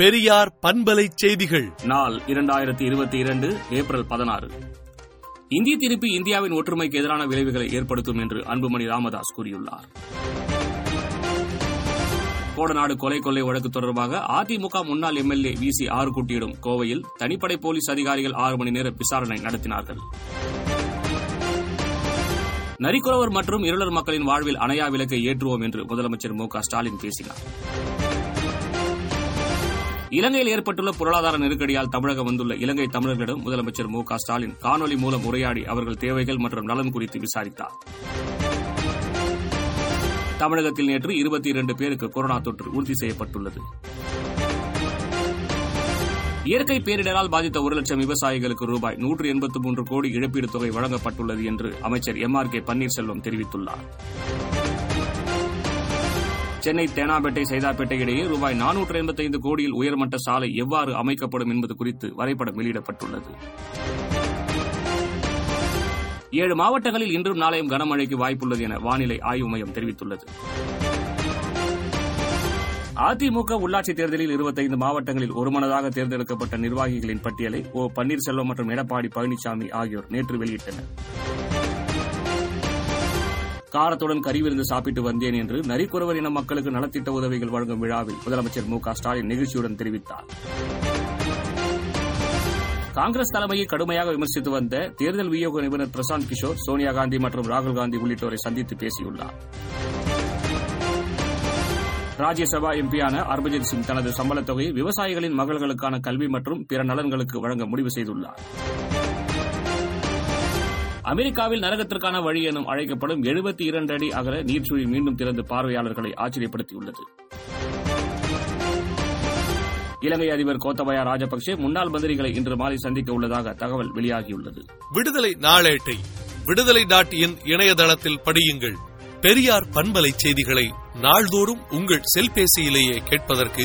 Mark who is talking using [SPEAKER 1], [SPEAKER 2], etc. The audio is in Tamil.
[SPEAKER 1] பெரியார் பண்பலை செய்திகள் நாள் இரண்டாயிரத்தி இருபத்தி இரண்டு ஏப்ரல் பதினாறு இந்திய திருப்பி இந்தியாவின் ஒற்றுமைக்கு எதிரான விளைவுகளை ஏற்படுத்தும் என்று அன்புமணி ராமதாஸ் கூறியுள்ளார் கோடநாடு கொலை கொள்ளை வழக்கு தொடர்பாக அதிமுக முன்னாள் எம்எல்ஏ வி சி ஆறு கூட்டியிடும் கோவையில் தனிப்படை போலீஸ் அதிகாரிகள் ஆறு மணி நேர விசாரணை நடத்தினார்கள் நரிக்குறவர் மற்றும் இருளர் மக்களின் வாழ்வில் அணையா விலக்கை ஏற்றுவோம் என்று முதலமைச்சர் மு ஸ்டாலின் பேசினார் இலங்கையில் ஏற்பட்டுள்ள பொருளாதார நெருக்கடியால் தமிழகம் வந்துள்ள இலங்கை தமிழர்களிடம் முதலமைச்சர் மு ஸ்டாலின் காணொலி மூலம் உரையாடி அவர்கள் தேவைகள் மற்றும் நலன் குறித்து விசாரித்தார் தமிழகத்தில் நேற்று இருபத்தி இரண்டு பேருக்கு கொரோனா தொற்று உறுதி செய்யப்பட்டுள்ளது இயற்கை பேரிடரால் பாதித்த ஒரு லட்சம் விவசாயிகளுக்கு ரூபாய் நூற்று எண்பத்து மூன்று கோடி இழப்பீடு தொகை வழங்கப்பட்டுள்ளது என்று அமைச்சர் எம் ஆர் கே பன்னீர்செல்வம் தெரிவித்துள்ளாா் சென்னை தேனாபேட்டை சைதாப்பேட்டை இடையே ரூபாய் நானூற்று எண்பத்தைந்து கோடியில் உயர்மட்ட சாலை எவ்வாறு அமைக்கப்படும் என்பது குறித்து வரைபடம் வெளியிடப்பட்டுள்ளது ஏழு மாவட்டங்களில் இன்றும் நாளையும் கனமழைக்கு வாய்ப்புள்ளது என வானிலை ஆய்வு மையம் தெரிவித்துள்ளது அதிமுக உள்ளாட்சித் தேர்தலில் இருபத்தைந்து மாவட்டங்களில் ஒருமனதாக தேர்ந்தெடுக்கப்பட்ட நிர்வாகிகளின் பட்டியலை ஓ பன்னீர்செல்வம் மற்றும் எடப்பாடி பழனிசாமி ஆகியோர் நேற்று வெளியிட்டனர் காரத்துடன் கறி விருந்து சாப்பிட்டு வந்தேன் என்று நரிக்குறவர் இன மக்களுக்கு நலத்திட்ட உதவிகள் வழங்கும் விழாவில் முதலமைச்சர் மு ஸ்டாலின் நிகழ்ச்சியுடன் தெரிவித்தார் காங்கிரஸ் தலைமையை கடுமையாக விமர்சித்து வந்த தேர்தல் வியோக நிபுணர் பிரசாந்த் கிஷோர் சோனியா காந்தி மற்றும் ராகுல் காந்தி உள்ளிட்டோரை சந்தித்து பேசியுள்ளார் ராஜ்யசபா எம்பியான அர்பஜித் சிங் தனது சம்பளத் தொகையை விவசாயிகளின் மகள்களுக்கான கல்வி மற்றும் பிற நலன்களுக்கு வழங்க முடிவு செய்துள்ளாா் அமெரிக்காவில் நரகத்திற்கான வழி எனும் அழைக்கப்படும் எழுபத்தி இரண்டு அடி அகல நீர்ச்சுழி மீண்டும் திறந்து பார்வையாளர்களை ஆச்சரியப்படுத்தியுள்ளது இலங்கை அதிபர் கோத்தபயா ராஜபக்சே முன்னாள் மந்திரிகளை இன்று மாலை சந்திக்க உள்ளதாக தகவல் வெளியாகியுள்ளது
[SPEAKER 2] விடுதலை நாளேட்டை விடுதலை டாட் இன் இணையதளத்தில் படியுங்கள் பெரியார் பண்பலை செய்திகளை நாள்தோறும் உங்கள் செல்பேசியிலேயே கேட்பதற்கு